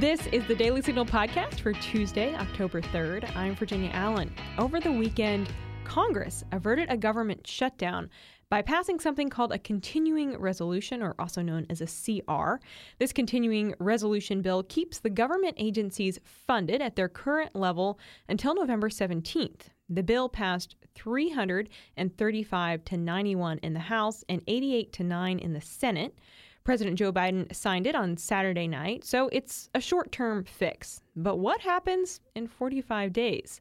This is the Daily Signal podcast for Tuesday, October 3rd. I'm Virginia Allen. Over the weekend, Congress averted a government shutdown by passing something called a continuing resolution, or also known as a CR. This continuing resolution bill keeps the government agencies funded at their current level until November 17th. The bill passed 335 to 91 in the House and 88 to 9 in the Senate. President Joe Biden signed it on Saturday night, so it's a short term fix. But what happens in 45 days?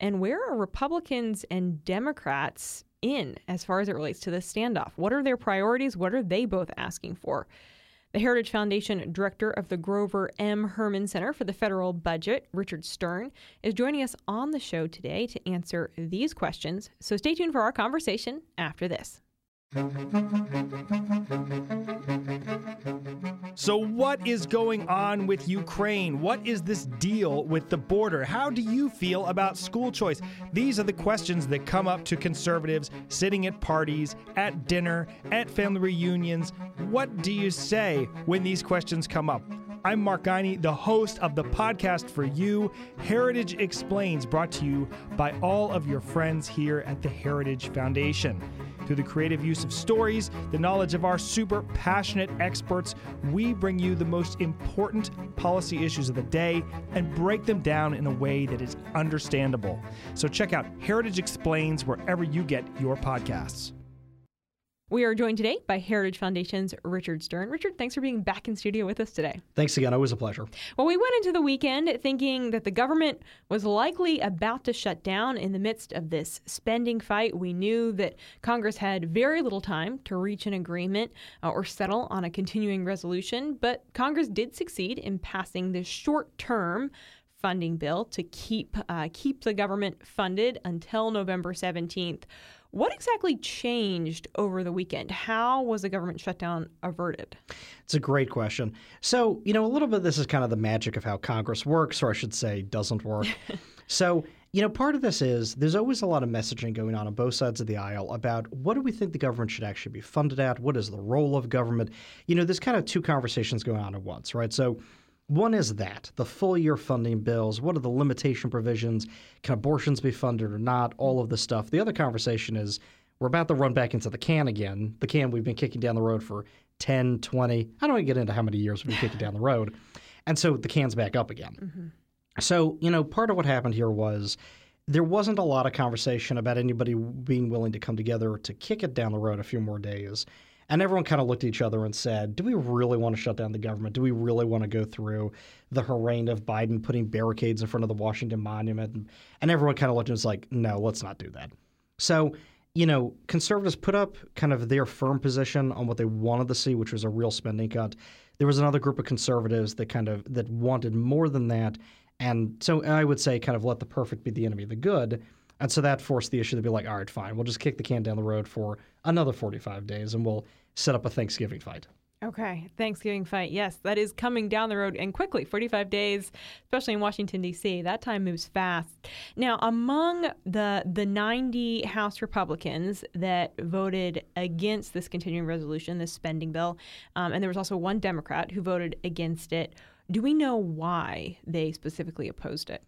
And where are Republicans and Democrats in as far as it relates to this standoff? What are their priorities? What are they both asking for? The Heritage Foundation director of the Grover M. Hermann Center for the Federal Budget, Richard Stern, is joining us on the show today to answer these questions. So stay tuned for our conversation after this. So, what is going on with Ukraine? What is this deal with the border? How do you feel about school choice? These are the questions that come up to conservatives sitting at parties, at dinner, at family reunions. What do you say when these questions come up? I'm Mark Guiney, the host of the podcast for you, Heritage Explains, brought to you by all of your friends here at the Heritage Foundation. Through the creative use of stories, the knowledge of our super passionate experts, we bring you the most important policy issues of the day and break them down in a way that is understandable. So check out Heritage Explains wherever you get your podcasts. We are joined today by Heritage Foundation's Richard Stern. Richard, thanks for being back in studio with us today. Thanks again. It was a pleasure. Well, we went into the weekend thinking that the government was likely about to shut down in the midst of this spending fight. We knew that Congress had very little time to reach an agreement uh, or settle on a continuing resolution, but Congress did succeed in passing this short term funding bill to keep uh, keep the government funded until November 17th. What exactly changed over the weekend? How was the government shutdown averted? It's a great question. So, you know, a little bit of this is kind of the magic of how Congress works, or I should say, doesn't work. so, you know, part of this is there's always a lot of messaging going on on both sides of the aisle about what do we think the government should actually be funded at? What is the role of government? You know, there's kind of two conversations going on at once, right? So, one is that the full year funding bills. What are the limitation provisions? Can abortions be funded or not? All of the stuff. The other conversation is we're about to run back into the can again. The can we've been kicking down the road for 10, 20. I don't want to get into how many years we've been kicking down the road. And so the can's back up again. Mm-hmm. So, you know, part of what happened here was there wasn't a lot of conversation about anybody being willing to come together to kick it down the road a few more days. And everyone kind of looked at each other and said, Do we really want to shut down the government? Do we really want to go through the harangue of Biden putting barricades in front of the Washington Monument? And, everyone kind of looked and was like, No, let's not do that. So, you know, conservatives put up kind of their firm position on what they wanted to see, which was a real spending cut. There was another group of conservatives that kind of that wanted more than that. And so I would say kind of let the perfect be the enemy of the good. And so that forced the issue to be like, all right, fine, we'll just kick the can down the road for another 45 days and we'll set up a Thanksgiving fight. Okay, Thanksgiving fight. Yes, that is coming down the road and quickly 45 days, especially in Washington, D.C. That time moves fast. Now, among the, the 90 House Republicans that voted against this continuing resolution, this spending bill, um, and there was also one Democrat who voted against it, do we know why they specifically opposed it?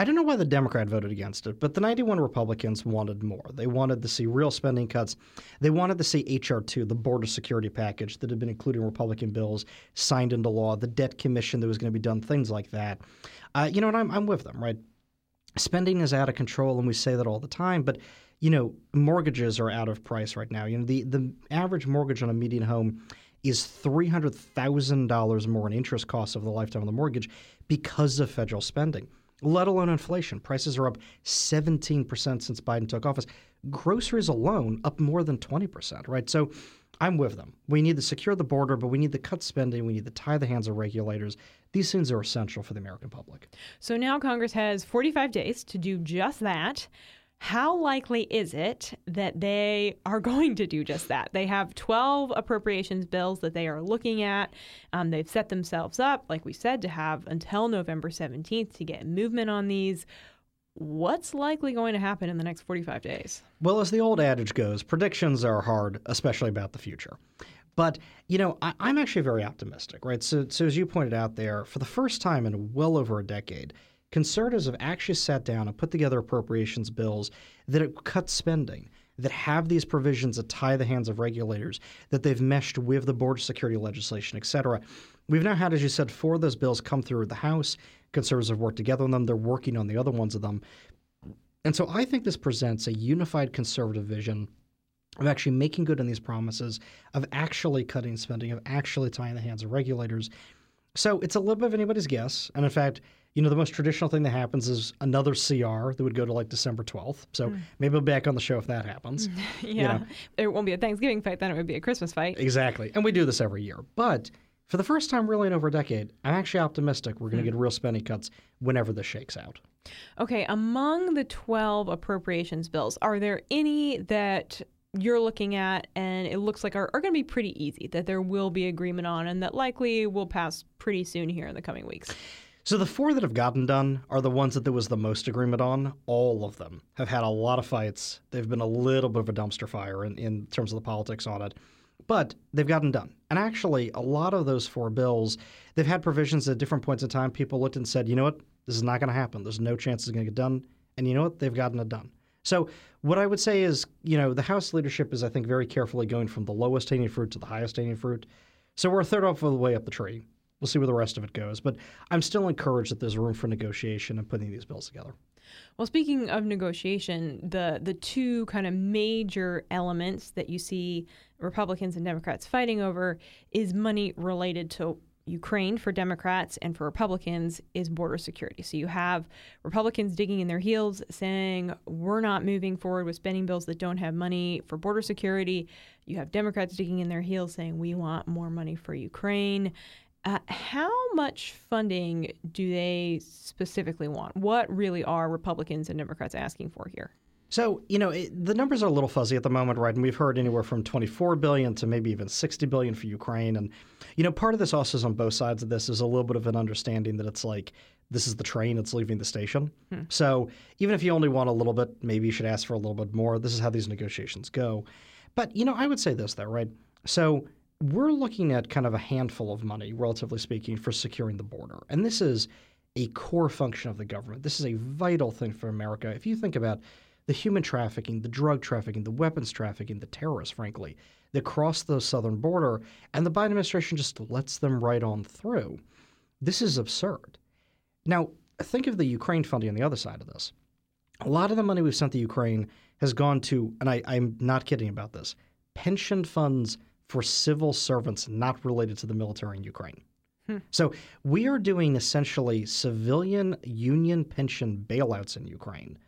I don't know why the Democrat voted against it, but the 91 Republicans wanted more. They wanted to see real spending cuts. They wanted to see H.R. 2, the border security package that had been including Republican bills, signed into law, the debt commission that was going to be done, things like that. Uh, you know, and I'm, I'm with them, right? Spending is out of control, and we say that all the time, but you know, mortgages are out of price right now. You know, the, the average mortgage on a median home is $300,000 more in interest costs over the lifetime of the mortgage because of federal spending let alone inflation. Prices are up 17% since Biden took office. Groceries alone up more than 20%, right? So I'm with them. We need to secure the border, but we need to cut spending. We need to tie the hands of regulators. These things are essential for the American public. So now Congress has 45 days to do just that. How likely is it that they are going to do just that? They have 12 appropriations bills that they are looking at. Um, they've set themselves up, like we said, to have until November 17th to get movement on these. What's likely going to happen in the next 45 days? Well, as the old adage goes, predictions are hard, especially about the future. But you know, I, I'm actually very optimistic, right? So, so as you pointed out there, for the first time in well over a decade, conservatives have actually sat down and put together appropriations bills that cut spending, that have these provisions that tie the hands of regulators, that they've meshed with the border security legislation, et cetera. We've now had, as you said, four of those bills come through the House. Conservatives have worked together on them. They're working on the other ones of them. And so I think this presents a unified conservative vision of actually making good on these promises, of actually cutting spending, of actually tying the hands of regulators. So it's a little bit of anybody's guess. And in fact, you know, the most traditional thing that happens is another CR that would go to like December 12th. So mm. maybe we'll be back on the show if that happens. yeah. You know. It won't be a Thanksgiving fight, then it would be a Christmas fight. Exactly. And we do this every year. But for the first time really in over a decade, I'm actually optimistic we're going to mm. get real spending cuts whenever this shakes out. Okay. Among the 12 appropriations bills, are there any that you're looking at and it looks like are, are going to be pretty easy that there will be agreement on and that likely will pass pretty soon here in the coming weeks? So the four that have gotten done are the ones that there was the most agreement on. All of them have had a lot of fights. They've been a little bit of a dumpster fire in, in terms of the politics on it. But they've gotten done. And actually, a lot of those four bills, they've had provisions at different points in time. People looked and said, you know what? This is not going to happen. There's no chance it's going to get done. And you know what? They've gotten it done. So what I would say is, you know, the House leadership is, I think, very carefully going from the lowest hanging fruit to the highest hanging fruit. So we're a third of the way up the tree. We'll see where the rest of it goes. But I'm still encouraged that there's room for negotiation and putting these bills together. Well, speaking of negotiation, the the two kind of major elements that you see Republicans and Democrats fighting over is money related to Ukraine for Democrats and for Republicans is border security. So you have Republicans digging in their heels saying, we're not moving forward with spending bills that don't have money for border security. You have Democrats digging in their heels saying, we want more money for Ukraine. Uh, how much funding do they specifically want? What really are Republicans and Democrats asking for here? So, you know, it, the numbers are a little fuzzy at the moment, right? And we've heard anywhere from 24 billion to maybe even 60 billion for Ukraine. And, you know, part of this also is on both sides of this is a little bit of an understanding that it's like this is the train that's leaving the station. Hmm. So, even if you only want a little bit, maybe you should ask for a little bit more. This is how these negotiations go. But, you know, I would say this, though, right? So, we're looking at kind of a handful of money, relatively speaking, for securing the border. And this is a core function of the government. This is a vital thing for America. If you think about the human trafficking, the drug trafficking, the weapons trafficking, the terrorists, frankly, that cross the southern border, and the Biden administration just lets them right on through. This is absurd. Now, think of the Ukraine funding on the other side of this. A lot of the money we've sent to Ukraine has gone to, and I, I'm not kidding about this, pension funds for civil servants not related to the military in Ukraine. Hmm. So we are doing essentially civilian union pension bailouts in Ukraine,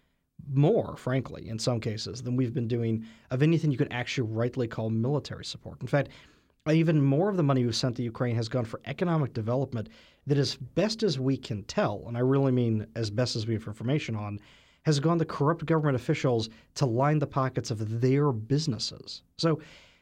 more, frankly, in some cases, than we've been doing of anything you could actually rightly call military support. In fact, even more of the money we've sent to Ukraine has gone for economic development that, as best as we can tell, and I really mean as best as we have information on, has gone to corrupt government officials to line the pockets of their businesses. So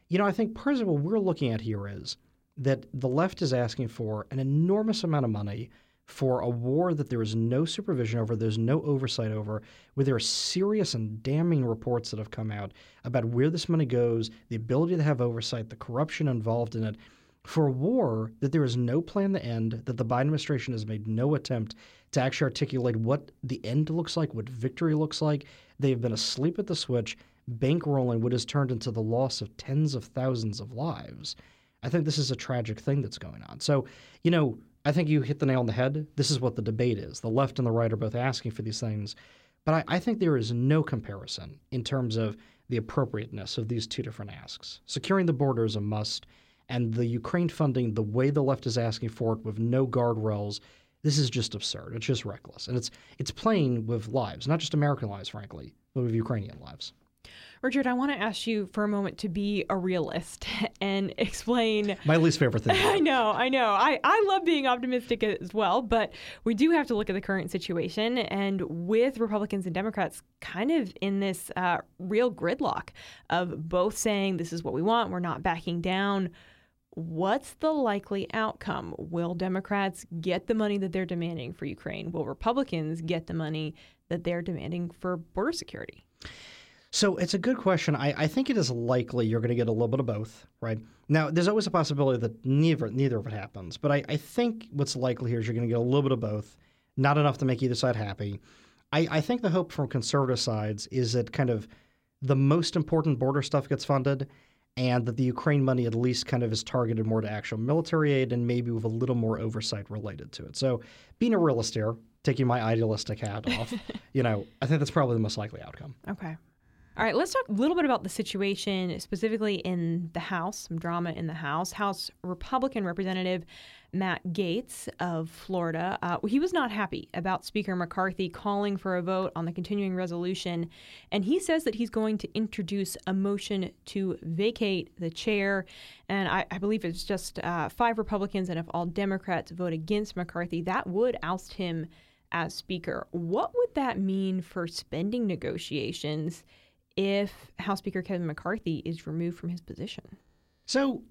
you know, I think part of what we're looking at here is that the left is asking for an enormous amount of money for a war that there is no supervision over, there's no oversight over, where there are serious and damning reports that have come out about where this money goes, the ability to have oversight, the corruption involved in it, for a war that there is no plan to end, that the Biden administration has made no attempt to actually articulate what the end looks like, what victory looks like. They have been asleep at the switch bankrolling what has turned into the loss of tens of thousands of lives. I think this is a tragic thing that's going on. So, you know, I think you hit the nail on the head. This is what the debate is. The left and the right are both asking for these things. But I, I think there is no comparison in terms of the appropriateness of these two different asks. Securing the border is a must, and the Ukraine funding, the way the left is asking for it with no guardrails, this is just absurd. It's just reckless. And it's it's playing with lives, not just American lives, frankly, but with Ukrainian lives. Richard, I want to ask you for a moment to be a realist and explain. My least favorite thing. I know, I know. I, I love being optimistic as well, but we do have to look at the current situation. And with Republicans and Democrats kind of in this uh, real gridlock of both saying, this is what we want, we're not backing down. What's the likely outcome? Will Democrats get the money that they're demanding for Ukraine? Will Republicans get the money that they're demanding for border security? So it's a good question. I, I think it is likely you're going to get a little bit of both, right? Now, there's always a possibility that neither neither of it happens, but I, I think what's likely here is you're going to get a little bit of both, not enough to make either side happy. I, I think the hope from conservative sides is that kind of the most important border stuff gets funded and that the Ukraine money at least kind of is targeted more to actual military aid and maybe with a little more oversight related to it. So being a realist here, taking my idealistic hat off, you know, I think that's probably the most likely outcome. Okay. All right, let's talk a little bit about the situation specifically in the House, some drama in the House. House Republican Representative Matt Gaetz of Florida, uh, he was not happy about Speaker McCarthy calling for a vote on the continuing resolution, and he says that he's going to introduce a motion to vacate the chair. And I, I believe it's just uh, five Republicans, and if all Democrats vote against McCarthy, that would oust him as Speaker. What would that mean for spending negotiations? If House Speaker Kevin McCarthy is removed from his position. So,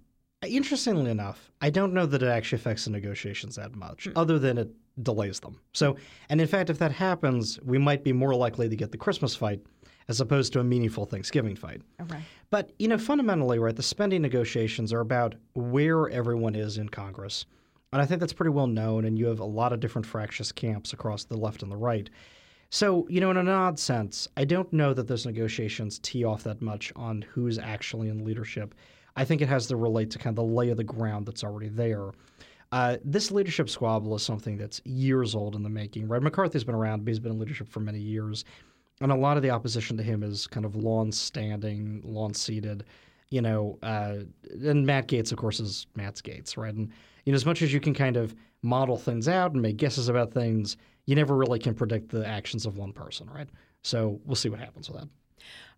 interestingly enough, I don't know that it actually affects the negotiations that much, mm. other than it delays them. So, and in fact, if that happens, we might be more likely to get the Christmas fight as opposed to a meaningful Thanksgiving fight. Okay. But, you know, fundamentally, right, the spending negotiations are about where everyone is in Congress. And I think that's pretty well known, and you have a lot of different fractious camps across the left and the right. So, you know, in an odd sense, I don't know that those negotiations tee off that much on who's actually in leadership. I think it has to relate to kind of the lay of the ground that's already there. Uh, this leadership squabble is something that's years old in the making. Right, McCarthy's been around, but he's been in leadership for many years, and a lot of the opposition to him is kind of long-standing, long-seated. You know, uh, and Matt Gaetz, of course, is Matt's Gaetz, right? And you know, as much as you can kind of model things out and make guesses about things, you never really can predict the actions of one person, right? So we'll see what happens with that.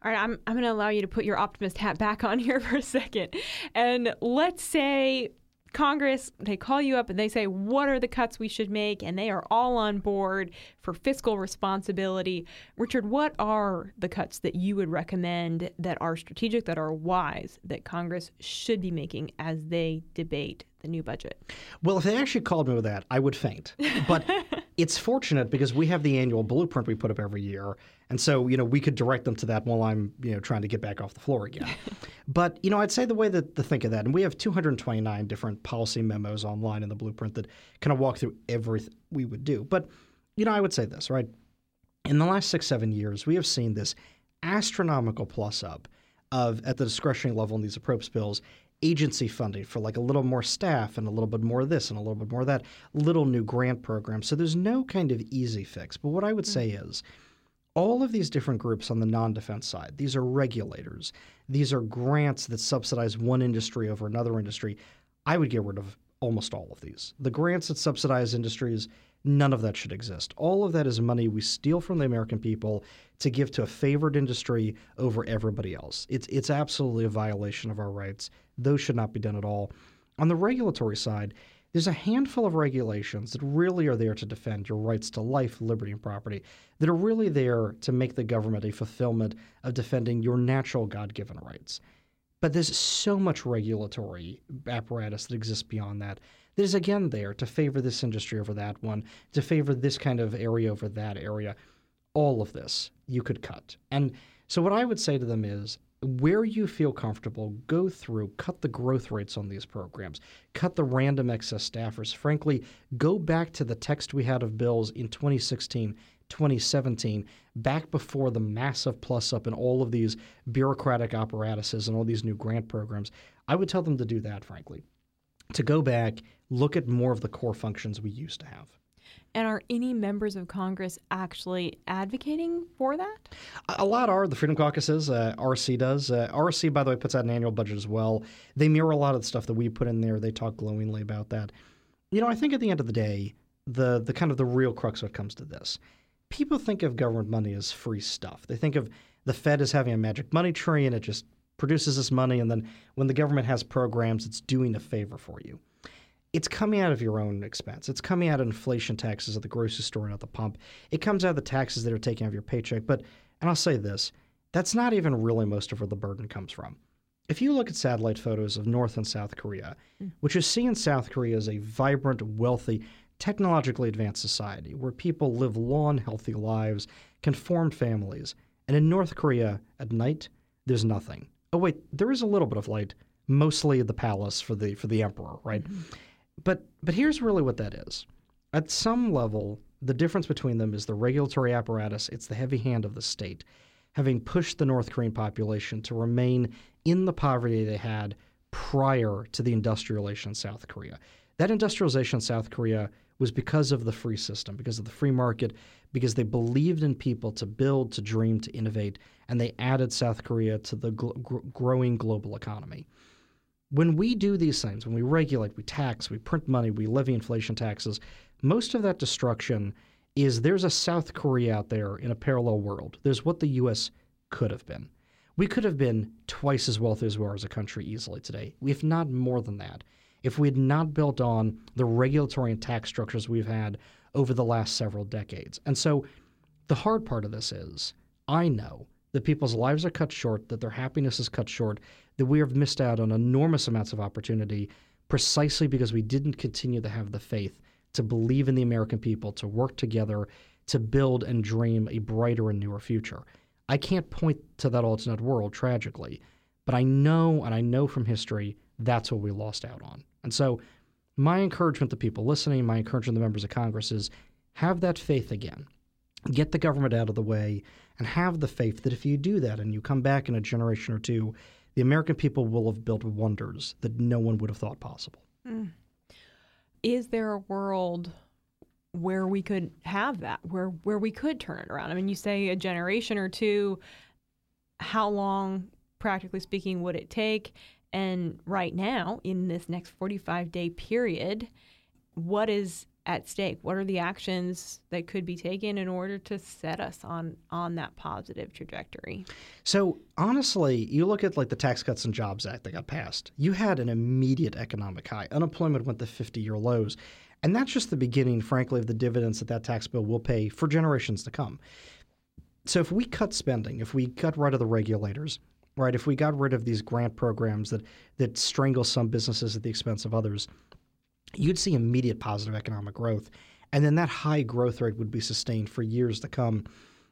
All right, I'm, I'm going to allow you to put your optimist hat back on here for a second. And let's say Congress, they call you up and they say, What are the cuts we should make? And they are all on board for fiscal responsibility. Richard, what are the cuts that you would recommend that are strategic, that are wise, that Congress should be making as they debate the new budget? Well, if they actually called me with that, I would faint. But it's fortunate because we have the annual blueprint we put up every year. And so, you know, we could direct them to that while I'm, you know, trying to get back off the floor again. but, you know, I'd say the way that to think of that, and we have 229 different policy memos online in the blueprint that kind of walk through everything we would do. But, you know, I would say this, right? In the last six, seven years, we have seen this astronomical plus up of at the discretionary level in these appropriates bills agency funding for like a little more staff and a little bit more of this and a little bit more of that, little new grant program. So there's no kind of easy fix. But what I would say mm-hmm. is all of these different groups on the non defense side, these are regulators, these are grants that subsidize one industry over another industry. I would get rid of almost all of these. The grants that subsidize industries, none of that should exist. All of that is money we steal from the American people to give to a favored industry over everybody else. It's it's absolutely a violation of our rights. Those should not be done at all. On the regulatory side, there's a handful of regulations that really are there to defend your rights to life, liberty, and property, that are really there to make the government a fulfillment of defending your natural God given rights. But there's so much regulatory apparatus that exists beyond that that is again there to favor this industry over that one, to favor this kind of area over that area. All of this you could cut. And so, what I would say to them is where you feel comfortable, go through, cut the growth rates on these programs, cut the random excess staffers. Frankly, go back to the text we had of bills in 2016, 2017, back before the massive plus up in all of these bureaucratic apparatuses and all these new grant programs. I would tell them to do that, frankly. To go back, look at more of the core functions we used to have. And are any members of Congress actually advocating for that? A lot are. The Freedom Caucuses, uh, RC does. Uh, RC, by the way, puts out an annual budget as well. They mirror a lot of the stuff that we put in there. They talk glowingly about that. You know, I think at the end of the day, the the kind of the real crux when it comes to this, people think of government money as free stuff. They think of the Fed as having a magic money tree and it just produces this money, and then when the government has programs, it's doing a favor for you it's coming out of your own expense. It's coming out of inflation taxes at the grocery store and at the pump. It comes out of the taxes that are taken out of your paycheck. But, and I'll say this, that's not even really most of where the burden comes from. If you look at satellite photos of North and South Korea, mm. what you see in South Korea is a vibrant, wealthy, technologically advanced society where people live long, healthy lives, can form families. And in North Korea at night, there's nothing. Oh wait, there is a little bit of light, mostly the palace for the for the emperor, right? Mm-hmm. But but here's really what that is. At some level, the difference between them is the regulatory apparatus, it's the heavy hand of the state, having pushed the North Korean population to remain in the poverty they had prior to the industrialization in South Korea. That industrialization in South Korea was because of the free system, because of the free market, because they believed in people to build, to dream, to innovate, and they added South Korea to the gl- gr- growing global economy. When we do these things, when we regulate, we tax, we print money, we levy inflation taxes, most of that destruction is there's a South Korea out there in a parallel world. There's what the U.S. could have been. We could have been twice as wealthy as we are as a country easily today, if not more than that, if we had not built on the regulatory and tax structures we've had over the last several decades. And so the hard part of this is I know that people's lives are cut short, that their happiness is cut short, that we have missed out on enormous amounts of opportunity precisely because we didn't continue to have the faith to believe in the American people, to work together, to build and dream a brighter and newer future. I can't point to that alternate world, tragically, but I know and I know from history that's what we lost out on. And so, my encouragement to people listening, my encouragement to members of Congress is have that faith again. Get the government out of the way and have the faith that if you do that and you come back in a generation or two, the American people will have built wonders that no one would have thought possible. Mm. Is there a world where we could have that, where where we could turn it around? I mean, you say a generation or two. How long, practically speaking, would it take? And right now, in this next 45 day period, what is at stake? What are the actions that could be taken in order to set us on on that positive trajectory? So honestly, you look at like the Tax Cuts and Jobs Act that got passed. You had an immediate economic high. Unemployment went to 50-year lows. And that's just the beginning, frankly, of the dividends that that tax bill will pay for generations to come. So if we cut spending, if we cut right of the regulators, right? If we got rid of these grant programs that that strangle some businesses at the expense of others, you'd see immediate positive economic growth, and then that high growth rate would be sustained for years to come.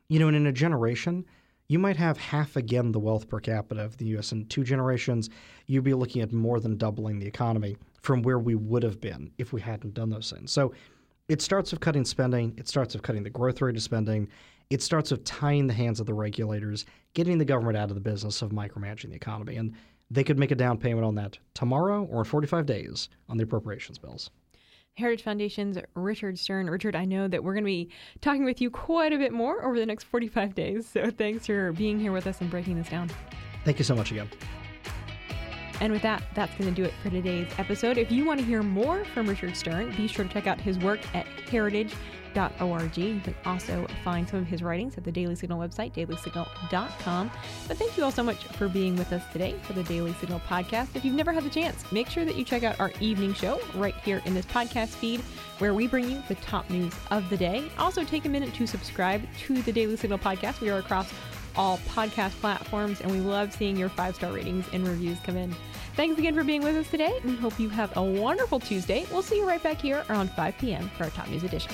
You know, and in a generation, you might have half again the wealth per capita of the U.S. In two generations, you'd be looking at more than doubling the economy from where we would have been if we hadn't done those things. So it starts with cutting spending, it starts with cutting the growth rate of spending, it starts with tying the hands of the regulators, getting the government out of the business of micromanaging the economy. And they could make a down payment on that tomorrow or in 45 days on the appropriations bills. Heritage Foundation's Richard Stern. Richard, I know that we're going to be talking with you quite a bit more over the next 45 days. So thanks for being here with us and breaking this down. Thank you so much again. And with that, that's going to do it for today's episode. If you want to hear more from Richard Stern, be sure to check out his work at heritage.org. You can also find some of his writings at the Daily Signal website, dailysignal.com. But thank you all so much for being with us today for the Daily Signal podcast. If you've never had the chance, make sure that you check out our evening show right here in this podcast feed where we bring you the top news of the day. Also, take a minute to subscribe to the Daily Signal podcast. We are across all podcast platforms, and we love seeing your five star ratings and reviews come in. Thanks again for being with us today. We hope you have a wonderful Tuesday. We'll see you right back here around 5 p.m. for our Top News Edition.